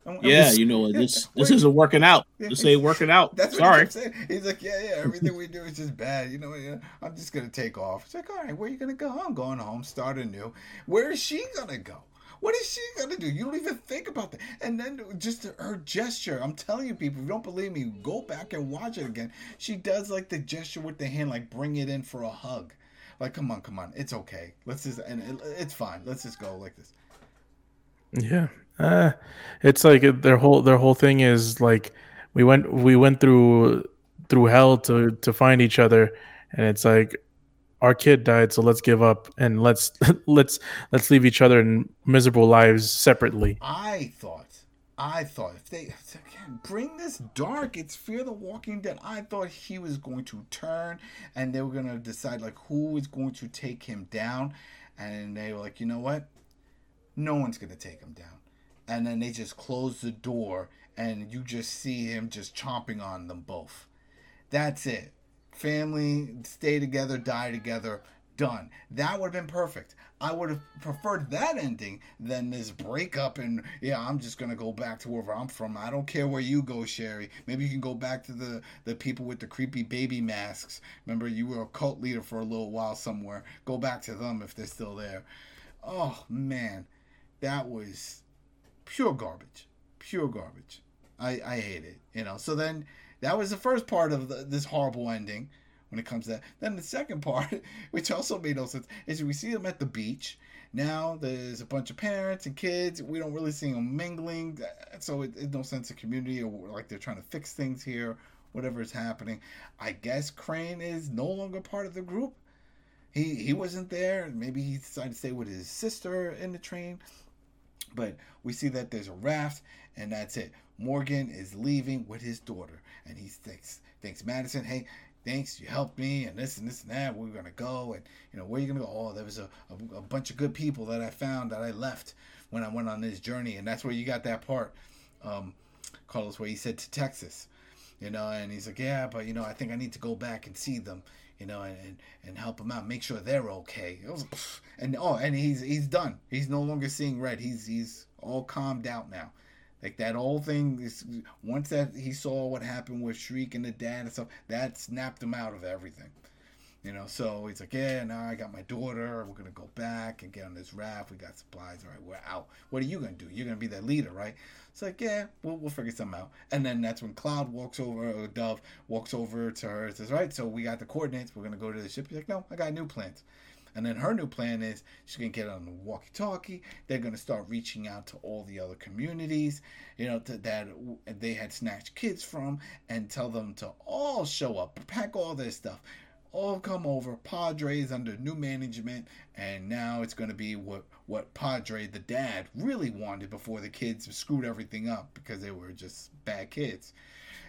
And- and yeah. we- You know, yeah, this this isn't working out. This ain't working out. That's what Sorry. he saying. He's like, yeah, yeah, everything we do is just bad. You know, yeah, I'm just gonna take off. It's like, all right, where are you gonna go? I'm going home, start anew. Where is she gonna go? What is she gonna do? You don't even think about that. And then just her gesture. I'm telling you, people, if you don't believe me, go back and watch it again. She does like the gesture with the hand, like bring it in for a hug. Like, come on, come on, it's okay. Let's just, and it, it's fine. Let's just go like this. Yeah. Uh, it's like their whole their whole thing is like we went we went through through hell to to find each other and it's like our kid died so let's give up and let's let's let's leave each other in miserable lives separately. I thought, I thought if they bring this dark, it's Fear the Walking Dead. I thought he was going to turn, and they were gonna decide like who is going to take him down, and they were like, you know what, no one's gonna take him down, and then they just close the door, and you just see him just chomping on them both. That's it. Family, stay together, die together, done. That would have been perfect. I would have preferred that ending than this breakup and yeah, I'm just gonna go back to wherever I'm from. I don't care where you go, Sherry. Maybe you can go back to the the people with the creepy baby masks. Remember, you were a cult leader for a little while somewhere. Go back to them if they're still there. Oh man, that was pure garbage. Pure garbage. I I hate it. You know. So then that was the first part of the, this horrible ending when it comes to that. Then the second part, which also made no sense, is we see them at the beach. Now there's a bunch of parents and kids. We don't really see them mingling, so it, it's no sense of community or like they're trying to fix things here, whatever is happening. I guess Crane is no longer part of the group. He he wasn't there. Maybe he decided to stay with his sister in the train. But we see that there's a raft, and that's it. Morgan is leaving with his daughter, and he thinks thanks Madison, hey, thanks, you helped me, and this and this and that. We're gonna go, and you know, where are you gonna go? Oh, there was a, a, a bunch of good people that I found that I left when I went on this journey, and that's where you got that part, um, Carlos, where he said to Texas, you know, and he's like, yeah, but you know, I think I need to go back and see them, you know, and and, and help them out, make sure they're okay. Oh, Was, and oh, and he's he's done. He's no longer seeing red. He's he's all calmed out now. Like that whole thing is once that he saw what happened with Shrike and the dad and stuff, that snapped him out of everything. You know, so he's like, Yeah, now I got my daughter, we're gonna go back and get on this raft, we got supplies, all right, we're out. What are you gonna do? You're gonna be that leader, right? It's like, yeah, we'll, we'll figure something out. And then that's when Cloud walks over, or Dove walks over to her and says, Right, so we got the coordinates, we're gonna go to the ship. He's like, No, I got new plans. And then her new plan is she's gonna get on the walkie-talkie. They're gonna start reaching out to all the other communities, you know, to, that they had snatched kids from, and tell them to all show up, pack all their stuff, all come over. Padre's under new management, and now it's gonna be what what Padre, the dad, really wanted before the kids screwed everything up because they were just bad kids.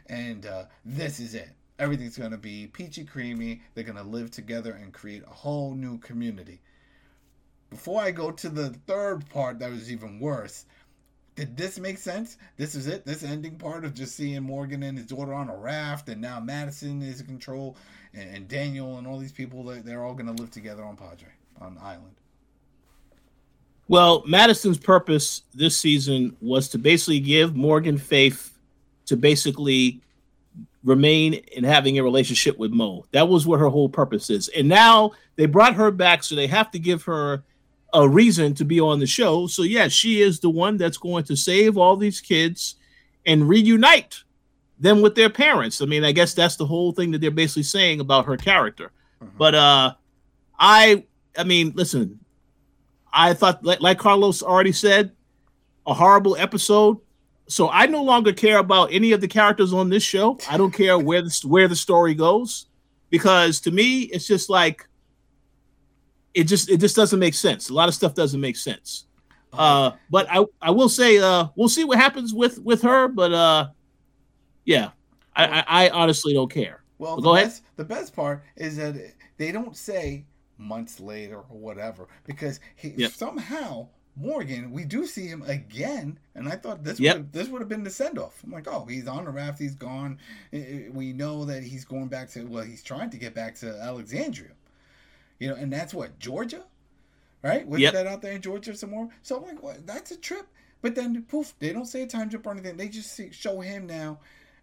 And uh, this is it everything's going to be peachy creamy. They're going to live together and create a whole new community. Before I go to the third part that was even worse, did this make sense? This is it. This ending part of just seeing Morgan and his daughter on a raft, and now Madison is in control, and, and Daniel and all these people they're all going to live together on Padre on island. Well, Madison's purpose this season was to basically give Morgan faith to basically remain in having a relationship with Mo. That was what her whole purpose is. And now they brought her back, so they have to give her a reason to be on the show. So yeah, she is the one that's going to save all these kids and reunite them with their parents. I mean, I guess that's the whole thing that they're basically saying about her character. Mm-hmm. But uh I I mean, listen, I thought like, like Carlos already said, a horrible episode. So I no longer care about any of the characters on this show. I don't care where the where the story goes because to me it's just like it just it just doesn't make sense. A lot of stuff doesn't make sense. Uh, but I I will say uh, we'll see what happens with with her. But uh, yeah, I, I, I honestly don't care. Well, go best, ahead. The best part is that they don't say months later or whatever because he yep. somehow Morgan, we do see him again, and I thought this yep. would this would have been the send off. I'm like, oh, he's on the raft, he's gone. We know that he's going back to well, he's trying to get back to Alexandria. You know, and that's what Georgia, right? Wasn't yep. that out there in Georgia somewhere? So I'm like, what? That's a trip. But then poof, they don't say a time jump or anything. They just see, show him now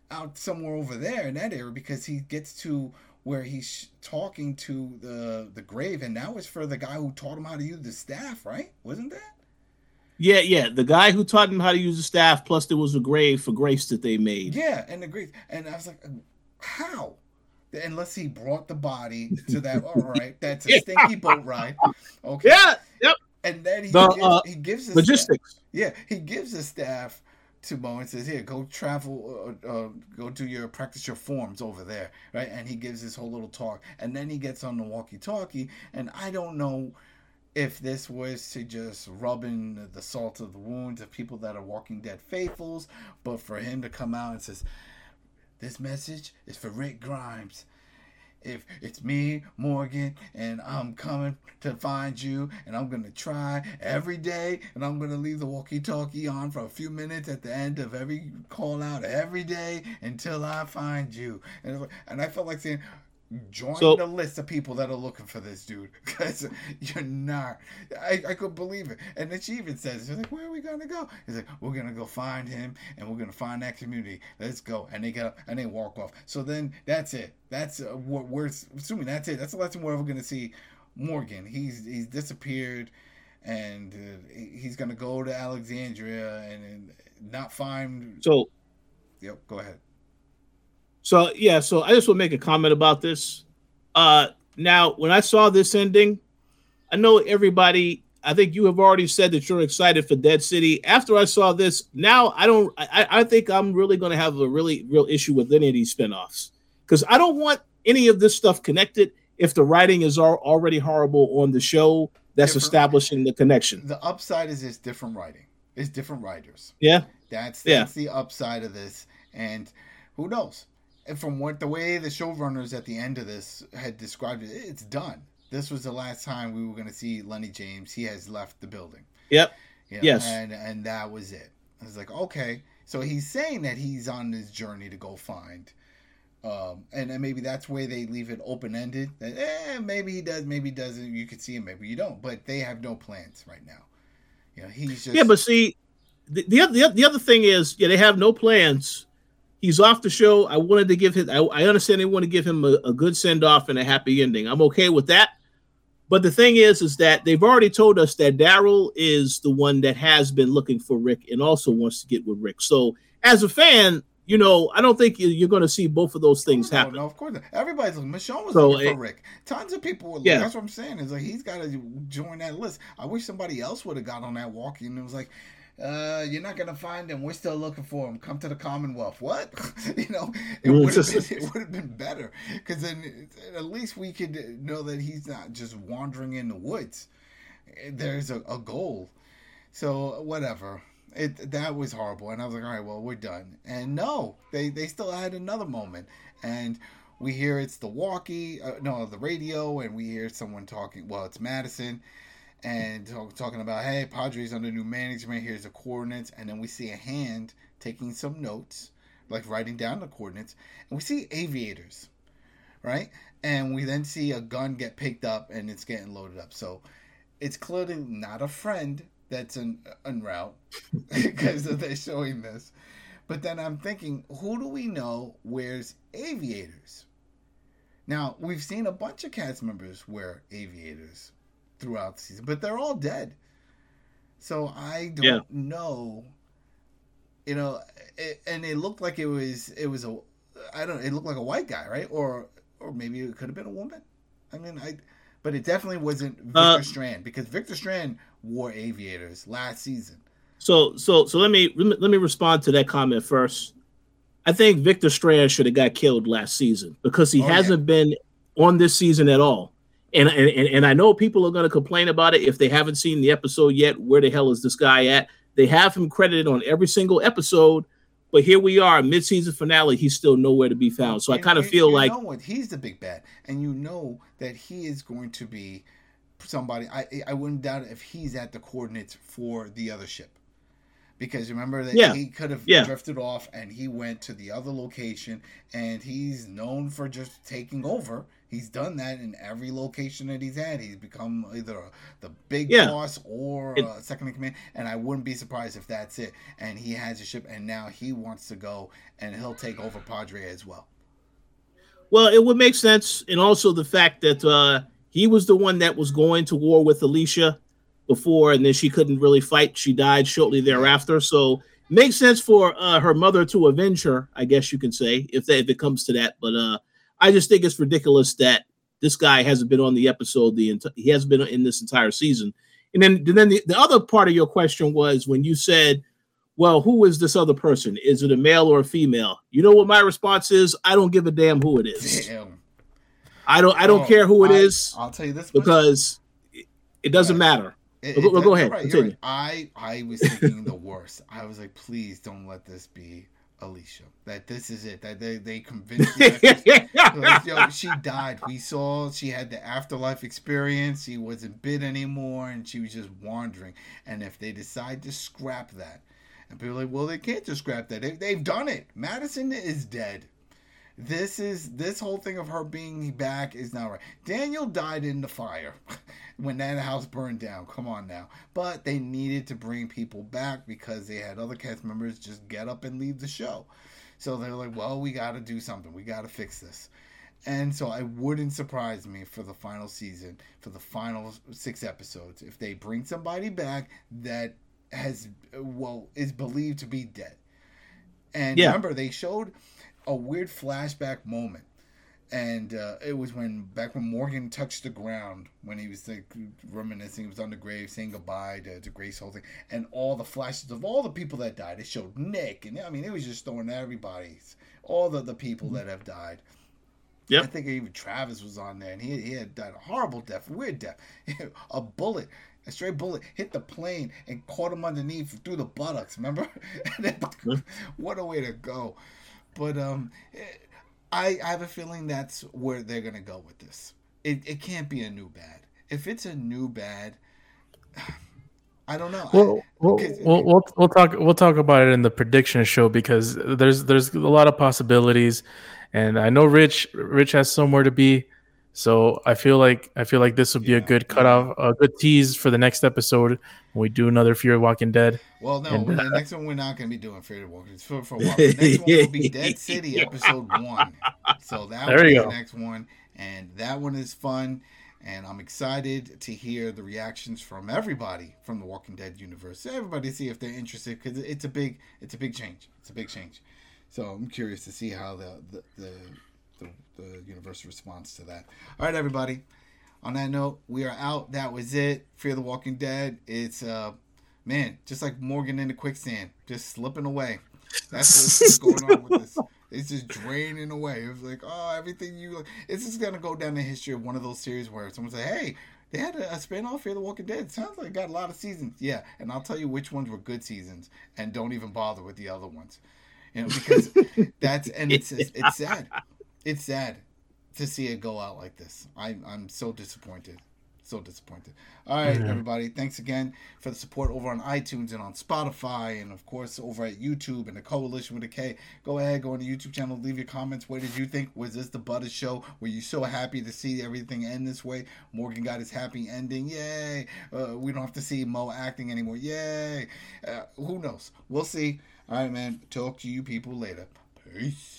out somewhere over there in that area because he gets to where he's talking to the the grave, and that was for the guy who taught him how to use the staff, right? Wasn't that? Yeah, yeah. The guy who taught him how to use the staff, plus there was a grave for Grace that they made. Yeah, and the grave, and I was like, how? Unless he brought the body to that. all right, that's a stinky boat ride. Okay. Yeah. Yep. And then he the, gives, uh, he gives his logistics. Staff, yeah, he gives the staff to Mo and says, "Here, go travel, uh, uh, go do your practice your forms over there, right?" And he gives this whole little talk, and then he gets on the walkie-talkie, and I don't know if this was to just rub in the salt of the wounds of people that are Walking Dead faithfuls, but for him to come out and says, this message is for Rick Grimes. If it's me, Morgan, and I'm coming to find you, and I'm gonna try every day, and I'm gonna leave the walkie-talkie on for a few minutes at the end of every call out every day until I find you. And, and I felt like saying, join so, the list of people that are looking for this dude because you're not. I, I could believe it. And then she even says, "She's like, where are we gonna go?" He's like, "We're gonna go find him, and we're gonna find that community. Let's go." And they get up and they walk off. So then that's it. That's uh, what we're assuming. That's it. That's the last time we're ever gonna see Morgan. He's he's disappeared, and uh, he's gonna go to Alexandria and, and not find. So, yep. Go ahead. So yeah, so I just want to make a comment about this. Uh now when I saw this ending, I know everybody I think you have already said that you're excited for Dead City. After I saw this, now I don't I, I think I'm really gonna have a really real issue with any of these spinoffs. Because I don't want any of this stuff connected if the writing is already horrible on the show that's different, establishing the connection. The upside is it's different writing. It's different writers. Yeah. That's that's yeah. the upside of this. And who knows? From what the way the showrunners at the end of this had described it, it's done. This was the last time we were going to see Lennie James. He has left the building. Yep. You know, yes. And and that was it. I was like, okay. So he's saying that he's on this journey to go find. Um, and then maybe that's where they leave it open ended. That eh, maybe he does, maybe he doesn't. You could see him, maybe you don't. But they have no plans right now. You know, he's just yeah. But see, the the, the, the other thing is, yeah, they have no plans he's off the show. I wanted to give him. I, I understand they want to give him a, a good send off and a happy ending. I'm okay with that. But the thing is, is that they've already told us that Daryl is the one that has been looking for Rick and also wants to get with Rick. So as a fan, you know, I don't think you're going to see both of those oh, things oh, happen. No, of course not. Everybody's looking. Michonne was so, looking it, for Rick. Tons of people were. Yeah. That's what I'm saying. Is like he's got to join that list. I wish somebody else would have got on that walk and it was like, uh, you're not gonna find him. We're still looking for him. Come to the Commonwealth. What? you know, it would have been, been better because then at least we could know that he's not just wandering in the woods. There's a, a goal. So whatever. It that was horrible, and I was like, all right, well, we're done. And no, they they still had another moment, and we hear it's the walkie, uh, no, the radio, and we hear someone talking. Well, it's Madison and talk, talking about hey, Padres under new management. Here's the coordinates, and then we see a hand taking some notes, like writing down the coordinates, and we see aviators, right? And we then see a gun get picked up and it's getting loaded up. So it's clearly not a friend that's en, en route because they're showing this. But then I'm thinking, who do we know wears aviators? Now, we've seen a bunch of cast members wear aviators throughout the season, but they're all dead. So I don't Yeah. know. You know, it, and it looked like it was it was a I don't it looked like a white guy, right? Or or maybe it could have been a woman. I mean, I but it definitely wasn't Victor Uh, Strand because Victor Strand wore aviators last season. So so so let me let me respond to that comment first. I think Victor Strand should have got killed last season because he Oh, hasn't been on this season at all. And and, and- and I know people are going to complain about it if they haven't seen the episode yet. Where the hell is this guy at? They have him credited on every single episode, but here we are, mid-season finale. He's still nowhere to be found. So I kind of feel you like know what he's the big bad, and you know that he is going to be somebody. I I wouldn't doubt if he's at the coordinates for the other ship, because remember that Yeah. he could have Yeah. drifted off and he went to the other location, and he's known for just taking over. He's done that in every location that he's had. He's become either the big Yeah. boss or It- uh, second in command, and I wouldn't be surprised if that's it. And he has a ship, and now he wants to go, and he'll take over Padre as well. Well, it would make sense, and also the fact that uh, he was the one that was going to war with Alicia before, and then she couldn't really fight. She died shortly thereafter, so makes sense for uh, her mother to avenge her. I guess you can say if that if it comes to that. But uh, I just think it's ridiculous that this guy hasn't been on the episode. The ent- he hasn't been in this entire season. And then then the, the other part of your question was when you said well, who is this other person? Is it a male or a female? You know what my response is? I don't give a damn who it is. Damn. I don't I don't Oh, care who it I- is I'll tell you this because it, it doesn't Right. matter. It- Go- it- go ahead, right, right. I I was thinking the worst. I was like, please don't let this be Alicia. That this is it. That they they convinced you. that like, yo, she died. We saw she had the afterlife experience. She wasn't bit anymore, and she was just wandering. And if they decide to scrap that, and people are like, well, they can't just scrap that. They, they've done it. Madison is dead. This is this whole thing of her being back is not right. Daniel died in the fire when that house burned down. Come on now. But they needed to bring people back because they had other cast members just get up and leave the show. So they're like, well, we got to do something. We got to fix this. And so I wouldn't surprise me for the final season, for the final six episodes, if they bring somebody back that has, well, is believed to be dead. And Yeah. remember, they showed a weird flashback moment. And uh, it was when back when Morgan touched the ground when he was like reminiscing, he was on the grave saying goodbye to, to Grace Holding, and all the flashes of all the people that died. It showed Nick, and I mean, it was just throwing everybody's all the, the people that have died. Yep. I think even Travis was on there, and he, he had died a horrible death, weird death. a bullet, a stray bullet, hit the plane and caught him underneath through the buttocks. Remember? Then- what a way to go! But um, I, I have a feeling that's where they're gonna go with this. It, it can't be a new bad. If it's a new bad, I don't know. Well, we'll, we'll, we'll we'll talk we'll talk about it in the prediction show because there's there's a lot of possibilities, and I know Rich Rich has somewhere to be, so I feel like I feel like this would be Yeah, a good cutoff, a good tease for the next episode when we do another Fear of Walking Dead. Well, no, And, the uh, next one we're not going to be doing Fear the Walking. It's for, for. The next one will be Dead City, episode one. So that There will be you the next one, and that one is fun. And I'm excited to hear the reactions from everybody from the Walking Dead universe. Everybody, see if they're interested because it's a big, it's a big change. It's a big change. So I'm curious to see how the the the, the, the universe responds to that. All right, everybody. On that note, we are out. That was it. Fear the Walking Dead. It's uh man, just like Morgan in the quicksand, just slipping away. That's what's going on with this. It's just draining away. It's like, oh, everything you. It's just gonna go down the history of one of those series where someone say, "Hey, they had a, a spin-off Fear the Walking Dead. Sounds like it got a lot of seasons." Yeah, and I'll tell you which ones were good seasons, and don't even bother with the other ones. You know, because that's and it's it's sad. It's sad to see it go out like this. I I'm so disappointed. so disappointed. All right, mm-hmm. everybody. Thanks again for the support over on iTunes and on Spotify, and of course over at YouTube and the Coalition with a K. Go ahead, go on the YouTube channel, leave your comments. What did you think? Was this the Butter Show? Were you so happy to see everything end this way? Morgan got his happy ending. Yay! Uh, we don't have to see Mo acting anymore. Yay! Uh, who knows? We'll see. All right, man. Talk to you people later. Peace.